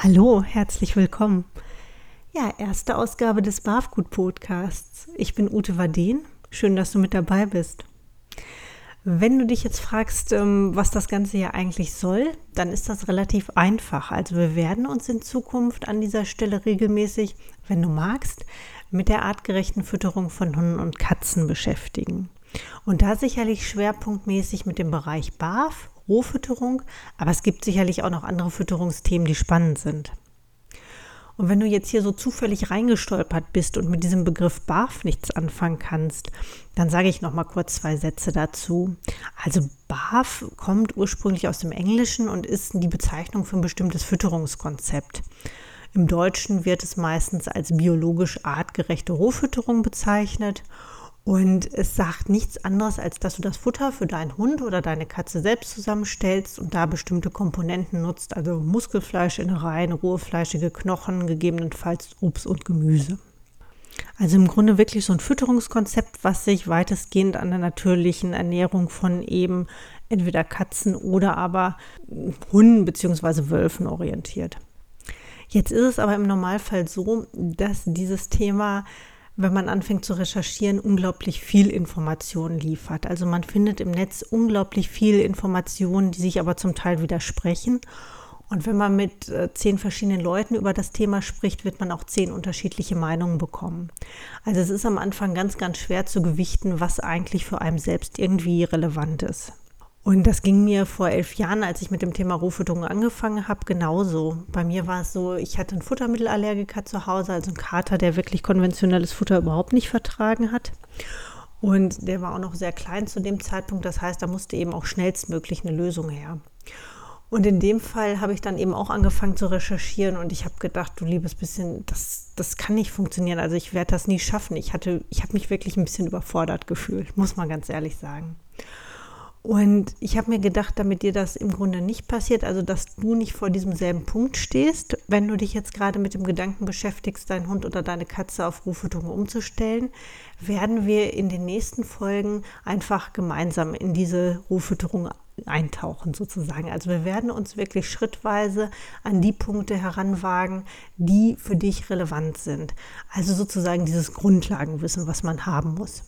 Hallo, herzlich willkommen. Ja, erste Ausgabe des Barfgut Podcasts. Ich bin Ute Waden. Schön, dass du mit dabei bist. Wenn du dich jetzt fragst, ähm, was das Ganze hier eigentlich soll, dann ist das relativ einfach. Also wir werden uns in Zukunft an dieser Stelle regelmäßig, wenn du magst, mit der artgerechten Fütterung von Hunden und Katzen beschäftigen. Und da sicherlich schwerpunktmäßig mit dem Bereich BAF Rohfütterung, aber es gibt sicherlich auch noch andere Fütterungsthemen, die spannend sind. Und wenn du jetzt hier so zufällig reingestolpert bist und mit diesem Begriff BAF nichts anfangen kannst, dann sage ich noch mal kurz zwei Sätze dazu. Also BAF kommt ursprünglich aus dem Englischen und ist die Bezeichnung für ein bestimmtes Fütterungskonzept. Im Deutschen wird es meistens als biologisch artgerechte Rohfütterung bezeichnet und es sagt nichts anderes, als dass du das Futter für deinen Hund oder deine Katze selbst zusammenstellst und da bestimmte Komponenten nutzt, also Muskelfleisch, Innereien, rohe fleischige Knochen, gegebenenfalls Obst und Gemüse. Also im Grunde wirklich so ein Fütterungskonzept, was sich weitestgehend an der natürlichen Ernährung von eben entweder Katzen oder aber Hunden bzw. Wölfen orientiert. Jetzt ist es aber im Normalfall so, dass dieses Thema wenn man anfängt zu recherchieren, unglaublich viel Information liefert. Also man findet im Netz unglaublich viele Informationen, die sich aber zum Teil widersprechen. Und wenn man mit äh, zehn verschiedenen Leuten über das Thema spricht, wird man auch zehn unterschiedliche Meinungen bekommen. Also es ist am Anfang ganz, ganz schwer zu gewichten, was eigentlich für einen selbst irgendwie relevant ist. Und das ging mir vor elf Jahren, als ich mit dem Thema Rohfütterung angefangen habe, genauso. Bei mir war es so, ich hatte einen Futtermittelallergiker zu Hause, also einen Kater, der wirklich konventionelles Futter überhaupt nicht vertragen hat. Und der war auch noch sehr klein zu dem Zeitpunkt. Das heißt, da musste eben auch schnellstmöglich eine Lösung her. Und in dem Fall habe ich dann eben auch angefangen zu recherchieren und ich habe gedacht, du liebes bisschen, das, das kann nicht funktionieren. Also ich werde das nie schaffen. Ich hatte, ich habe mich wirklich ein bisschen überfordert gefühlt, muss man ganz ehrlich sagen. Und ich habe mir gedacht, damit dir das im Grunde nicht passiert, also dass du nicht vor diesem selben Punkt stehst, wenn du dich jetzt gerade mit dem Gedanken beschäftigst, deinen Hund oder deine Katze auf Ruffütterung umzustellen, werden wir in den nächsten Folgen einfach gemeinsam in diese Ruffütterung eintauchen sozusagen. Also wir werden uns wirklich schrittweise an die Punkte heranwagen, die für dich relevant sind. Also sozusagen dieses Grundlagenwissen, was man haben muss.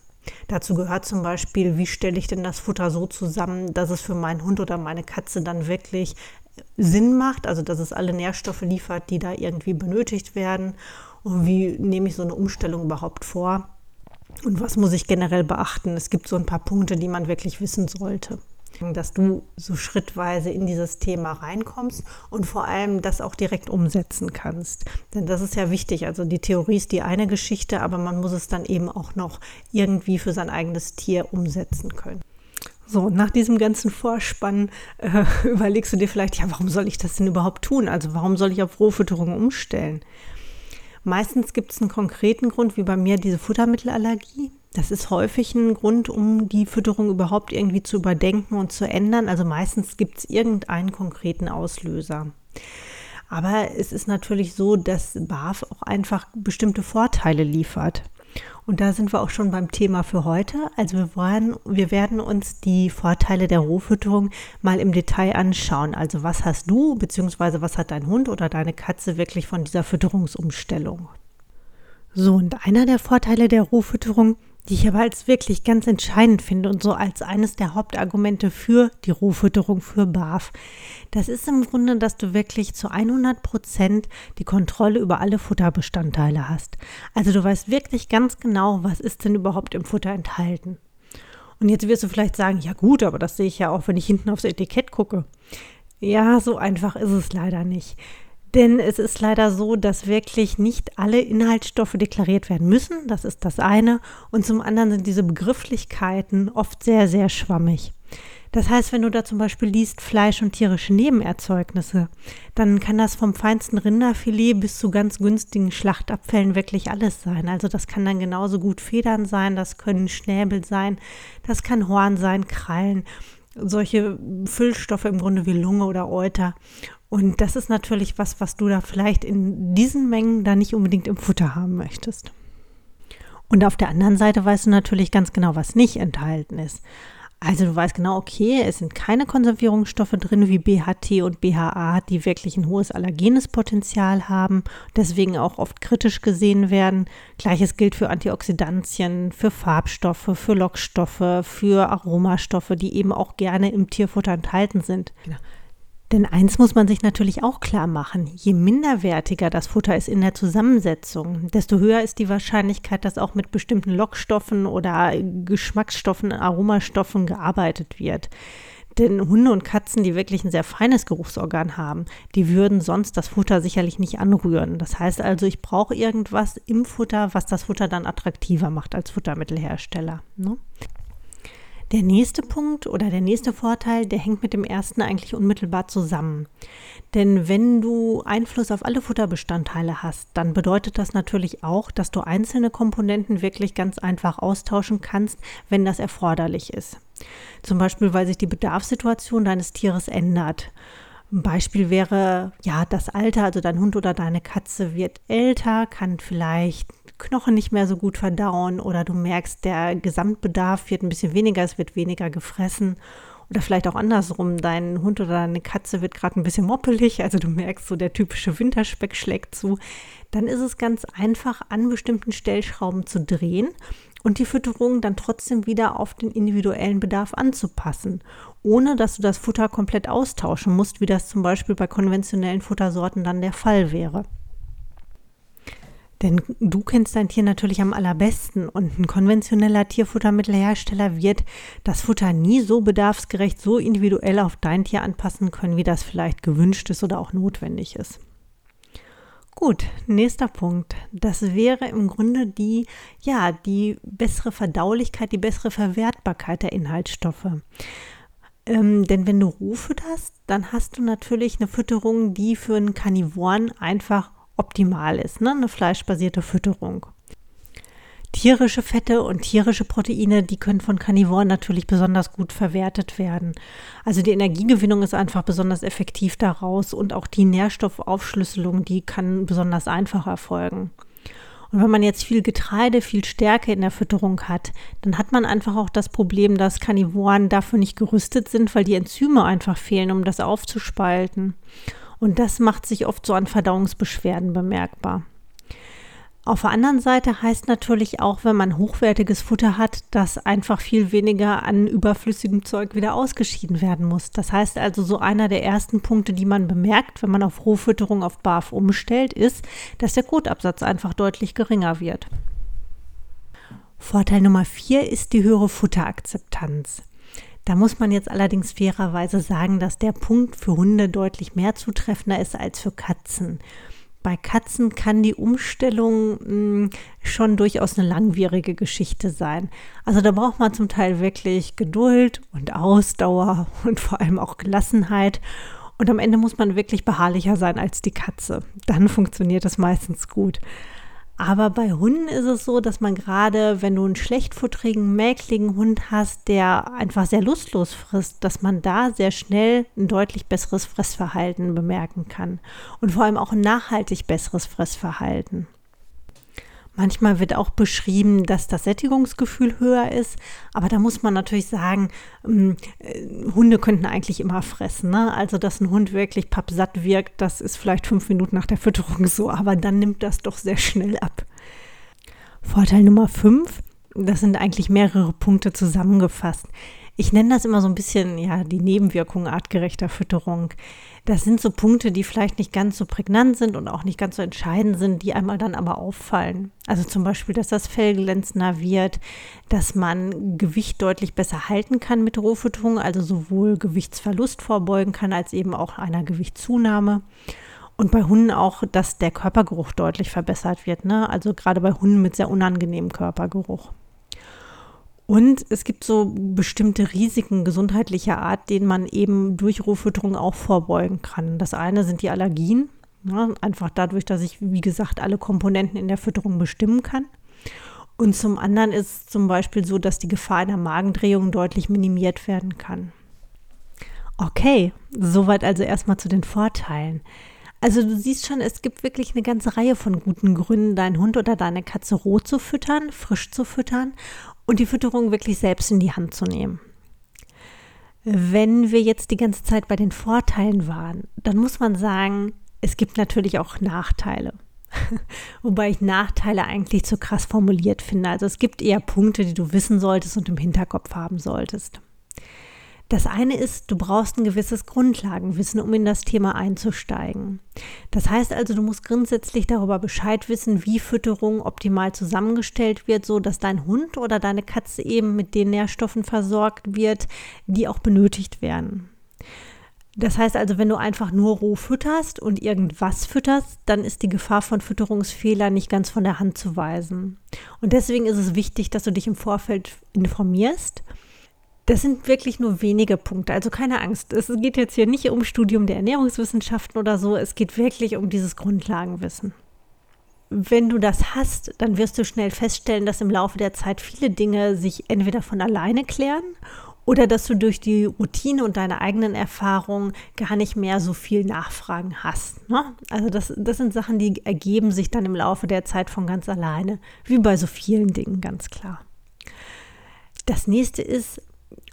Dazu gehört zum Beispiel, wie stelle ich denn das Futter so zusammen, dass es für meinen Hund oder meine Katze dann wirklich Sinn macht, also dass es alle Nährstoffe liefert, die da irgendwie benötigt werden. Und wie nehme ich so eine Umstellung überhaupt vor? Und was muss ich generell beachten? Es gibt so ein paar Punkte, die man wirklich wissen sollte dass du so schrittweise in dieses Thema reinkommst und vor allem das auch direkt umsetzen kannst. Denn das ist ja wichtig. Also die Theorie ist die eine Geschichte, aber man muss es dann eben auch noch irgendwie für sein eigenes Tier umsetzen können. So, nach diesem ganzen Vorspann äh, überlegst du dir vielleicht, ja, warum soll ich das denn überhaupt tun? Also warum soll ich auf Rohfütterung umstellen? Meistens gibt es einen konkreten Grund, wie bei mir diese Futtermittelallergie. Das ist häufig ein Grund, um die Fütterung überhaupt irgendwie zu überdenken und zu ändern. Also meistens gibt es irgendeinen konkreten Auslöser. Aber es ist natürlich so, dass BAF auch einfach bestimmte Vorteile liefert. Und da sind wir auch schon beim Thema für heute. Also wir, wollen, wir werden uns die Vorteile der Rohfütterung mal im Detail anschauen. Also was hast du bzw. was hat dein Hund oder deine Katze wirklich von dieser Fütterungsumstellung? So, und einer der Vorteile der Rohfütterung die ich aber als wirklich ganz entscheidend finde und so als eines der Hauptargumente für die Rohfütterung für BAF. Das ist im Grunde, dass du wirklich zu 100 Prozent die Kontrolle über alle Futterbestandteile hast. Also du weißt wirklich ganz genau, was ist denn überhaupt im Futter enthalten. Und jetzt wirst du vielleicht sagen, ja gut, aber das sehe ich ja auch, wenn ich hinten aufs Etikett gucke. Ja, so einfach ist es leider nicht. Denn es ist leider so, dass wirklich nicht alle Inhaltsstoffe deklariert werden müssen. Das ist das eine. Und zum anderen sind diese Begrifflichkeiten oft sehr, sehr schwammig. Das heißt, wenn du da zum Beispiel liest Fleisch und tierische Nebenerzeugnisse, dann kann das vom feinsten Rinderfilet bis zu ganz günstigen Schlachtabfällen wirklich alles sein. Also das kann dann genauso gut Federn sein, das können Schnäbel sein, das kann Horn sein, Krallen, solche Füllstoffe im Grunde wie Lunge oder Euter. Und das ist natürlich was, was du da vielleicht in diesen Mengen da nicht unbedingt im Futter haben möchtest. Und auf der anderen Seite weißt du natürlich ganz genau, was nicht enthalten ist. Also du weißt genau, okay, es sind keine Konservierungsstoffe drin wie BHT und BHA, die wirklich ein hohes allergenes Potenzial haben, deswegen auch oft kritisch gesehen werden. Gleiches gilt für Antioxidantien, für Farbstoffe, für Lockstoffe, für Aromastoffe, die eben auch gerne im Tierfutter enthalten sind. Genau. Denn eins muss man sich natürlich auch klar machen, je minderwertiger das Futter ist in der Zusammensetzung, desto höher ist die Wahrscheinlichkeit, dass auch mit bestimmten Lockstoffen oder Geschmacksstoffen, Aromastoffen gearbeitet wird. Denn Hunde und Katzen, die wirklich ein sehr feines Geruchsorgan haben, die würden sonst das Futter sicherlich nicht anrühren. Das heißt also, ich brauche irgendwas im Futter, was das Futter dann attraktiver macht als Futtermittelhersteller. Ne? Der nächste Punkt oder der nächste Vorteil, der hängt mit dem ersten eigentlich unmittelbar zusammen. Denn wenn du Einfluss auf alle Futterbestandteile hast, dann bedeutet das natürlich auch, dass du einzelne Komponenten wirklich ganz einfach austauschen kannst, wenn das erforderlich ist. Zum Beispiel, weil sich die Bedarfssituation deines Tieres ändert. Ein Beispiel wäre, ja, das Alter, also dein Hund oder deine Katze wird älter, kann vielleicht Knochen nicht mehr so gut verdauen oder du merkst, der Gesamtbedarf wird ein bisschen weniger, es wird weniger gefressen. Oder vielleicht auch andersrum, dein Hund oder deine Katze wird gerade ein bisschen moppelig, also du merkst, so der typische Winterspeck schlägt zu. Dann ist es ganz einfach, an bestimmten Stellschrauben zu drehen und die Fütterung dann trotzdem wieder auf den individuellen Bedarf anzupassen, ohne dass du das Futter komplett austauschen musst, wie das zum Beispiel bei konventionellen Futtersorten dann der Fall wäre. Denn du kennst dein Tier natürlich am allerbesten und ein konventioneller Tierfuttermittelhersteller wird das Futter nie so bedarfsgerecht, so individuell auf dein Tier anpassen können, wie das vielleicht gewünscht ist oder auch notwendig ist. Gut, nächster Punkt. Das wäre im Grunde die, ja, die bessere Verdaulichkeit, die bessere Verwertbarkeit der Inhaltsstoffe. Ähm, denn wenn du roh fütterst, dann hast du natürlich eine Fütterung, die für einen Karnivoren einfach optimal ist, ne? eine fleischbasierte Fütterung. Tierische Fette und tierische Proteine, die können von Karnivoren natürlich besonders gut verwertet werden. Also die Energiegewinnung ist einfach besonders effektiv daraus und auch die Nährstoffaufschlüsselung, die kann besonders einfach erfolgen. Und wenn man jetzt viel Getreide, viel Stärke in der Fütterung hat, dann hat man einfach auch das Problem, dass Karnivoren dafür nicht gerüstet sind, weil die Enzyme einfach fehlen, um das aufzuspalten. Und das macht sich oft so an Verdauungsbeschwerden bemerkbar. Auf der anderen Seite heißt natürlich auch, wenn man hochwertiges Futter hat, dass einfach viel weniger an überflüssigem Zeug wieder ausgeschieden werden muss. Das heißt also, so einer der ersten Punkte, die man bemerkt, wenn man auf Rohfütterung auf BAF umstellt, ist, dass der Kotabsatz einfach deutlich geringer wird. Vorteil Nummer vier ist die höhere Futterakzeptanz. Da muss man jetzt allerdings fairerweise sagen, dass der Punkt für Hunde deutlich mehr zutreffender ist als für Katzen. Bei Katzen kann die Umstellung mh, hm, schon durchaus eine langwierige Geschichte sein. Also da braucht man zum Teil wirklich Geduld und Ausdauer und vor allem auch Gelassenheit. Und am Ende muss man wirklich beharrlicher sein als die Katze. Dann funktioniert es meistens gut. Aber bei Hunden ist es so, dass man gerade, wenn du einen schlechtfutterigen, mäkligen Hund hast, der einfach sehr lustlos frisst, dass man da sehr schnell ein deutlich besseres Fressverhalten bemerken kann. Und vor allem auch ein nachhaltig besseres Fressverhalten. Manchmal wird auch beschrieben, dass das Sättigungsgefühl höher ist, aber da muss man natürlich sagen, ähm, äh, Hunde könnten eigentlich immer fressen. Ne? Also, dass ein Hund wirklich pappsatt wirkt, das ist vielleicht fünf Minuten nach der Fütterung so, aber dann nimmt das doch sehr schnell ab. Vorteil Nummer fünf, das sind eigentlich mehrere Punkte zusammengefasst. Ich nenne das immer so ein bisschen, ja, die Nebenwirkung artgerechter Fütterung. Das sind so Punkte, die vielleicht nicht ganz so prägnant sind und auch nicht ganz so entscheidend sind, die einmal dann aber auffallen. Also zum Beispiel, dass das Fell glänzender wird, dass man Gewicht deutlich besser halten kann mit Rohfütterung, also sowohl Gewichtsverlust vorbeugen kann, als eben auch einer Gewichtszunahme. Und bei Hunden auch, dass der Körpergeruch deutlich verbessert wird. Ne? Also gerade bei Hunden mit sehr unangenehmem Körpergeruch. Und es gibt so bestimmte Risiken gesundheitlicher Art, denen man eben durch Rohfütterung auch vorbeugen kann. Das eine sind die Allergien, ja, einfach dadurch, dass ich, wie gesagt, alle Komponenten in der Fütterung bestimmen kann. Und zum anderen ist es zum Beispiel so, dass die Gefahr einer Magendrehung deutlich minimiert werden kann. Okay, soweit also erstmal zu den Vorteilen. Also du siehst schon, es gibt wirklich eine ganze Reihe von guten Gründen, deinen Hund oder deine Katze roh zu füttern, frisch zu füttern und die Fütterung wirklich selbst in die Hand zu nehmen. Wenn wir jetzt die ganze Zeit bei den Vorteilen waren, dann muss man sagen, es gibt natürlich auch Nachteile. Wobei ich Nachteile eigentlich zu krass formuliert finde. Also es gibt eher Punkte, die du wissen solltest und im Hinterkopf haben solltest. Das eine ist, du brauchst ein gewisses Grundlagenwissen, um in das Thema einzusteigen. Das heißt also, du musst grundsätzlich darüber Bescheid wissen, wie Fütterung optimal zusammengestellt wird, so dass dein Hund oder deine Katze eben mit den Nährstoffen versorgt wird, die auch benötigt werden. Das heißt also, wenn du einfach nur roh fütterst und irgendwas fütterst, dann ist die Gefahr von Fütterungsfehlern nicht ganz von der Hand zu weisen. Und deswegen ist es wichtig, dass du dich im Vorfeld informierst das sind wirklich nur wenige Punkte, also keine Angst. Es geht jetzt hier nicht um Studium der Ernährungswissenschaften oder so, es geht wirklich um dieses Grundlagenwissen. Wenn du das hast, dann wirst du schnell feststellen, dass im Laufe der Zeit viele Dinge sich entweder von alleine klären oder dass du durch die Routine und deine eigenen Erfahrungen gar nicht mehr so viel Nachfragen hast. Ne? Also das, das sind Sachen, die ergeben sich dann im Laufe der Zeit von ganz alleine, wie bei so vielen Dingen, ganz klar. Das nächste ist,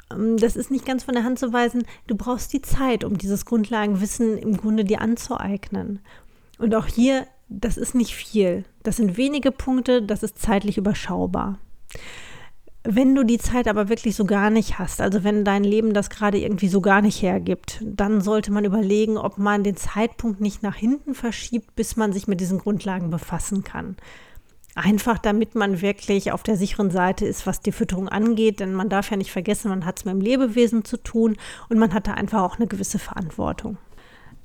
das ist nicht ganz von der Hand zu weisen, du brauchst die Zeit, um dieses Grundlagenwissen im Grunde dir anzueignen. Und auch hier, das ist nicht viel. Das sind wenige Punkte, das ist zeitlich überschaubar. Wenn du die Zeit aber wirklich so gar nicht hast, also wenn dein Leben das gerade irgendwie so gar nicht hergibt, dann sollte man überlegen, ob man den Zeitpunkt nicht nach hinten verschiebt, bis man sich mit diesen Grundlagen befassen kann. Einfach damit man wirklich auf der sicheren Seite ist, was die Fütterung angeht. Denn man darf ja nicht vergessen, man hat es mit dem Lebewesen zu tun und man hat da einfach auch eine gewisse Verantwortung.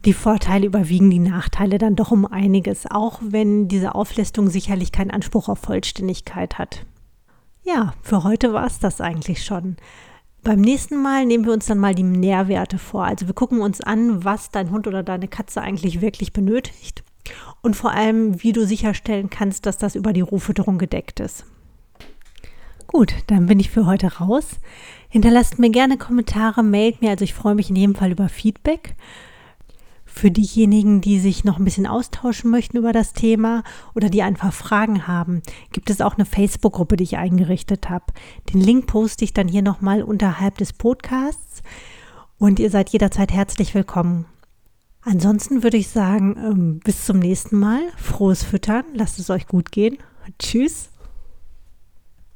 Die Vorteile überwiegen die Nachteile dann doch um einiges, auch wenn diese Auflistung sicherlich keinen Anspruch auf Vollständigkeit hat. Ja, für heute war es das eigentlich schon. Beim nächsten Mal nehmen wir uns dann mal die Nährwerte vor. Also wir gucken uns an, was dein Hund oder deine Katze eigentlich wirklich benötigt und vor allem, wie du sicherstellen kannst, dass das über die Rohfütterung gedeckt ist. Gut, dann bin ich für heute raus. Hinterlasst mir gerne Kommentare, mailt mir, also ich freue mich in jedem Fall über Feedback. Für diejenigen, die sich noch ein bisschen austauschen möchten über das Thema oder die einfach Fragen haben, gibt es auch eine Facebook-Gruppe, die ich eingerichtet habe. Den Link poste ich dann hier nochmal unterhalb des Podcasts und ihr seid jederzeit herzlich willkommen. Ansonsten würde ich sagen, ähm, bis zum nächsten Mal. Frohes Füttern, lasst es euch gut gehen. Tschüss.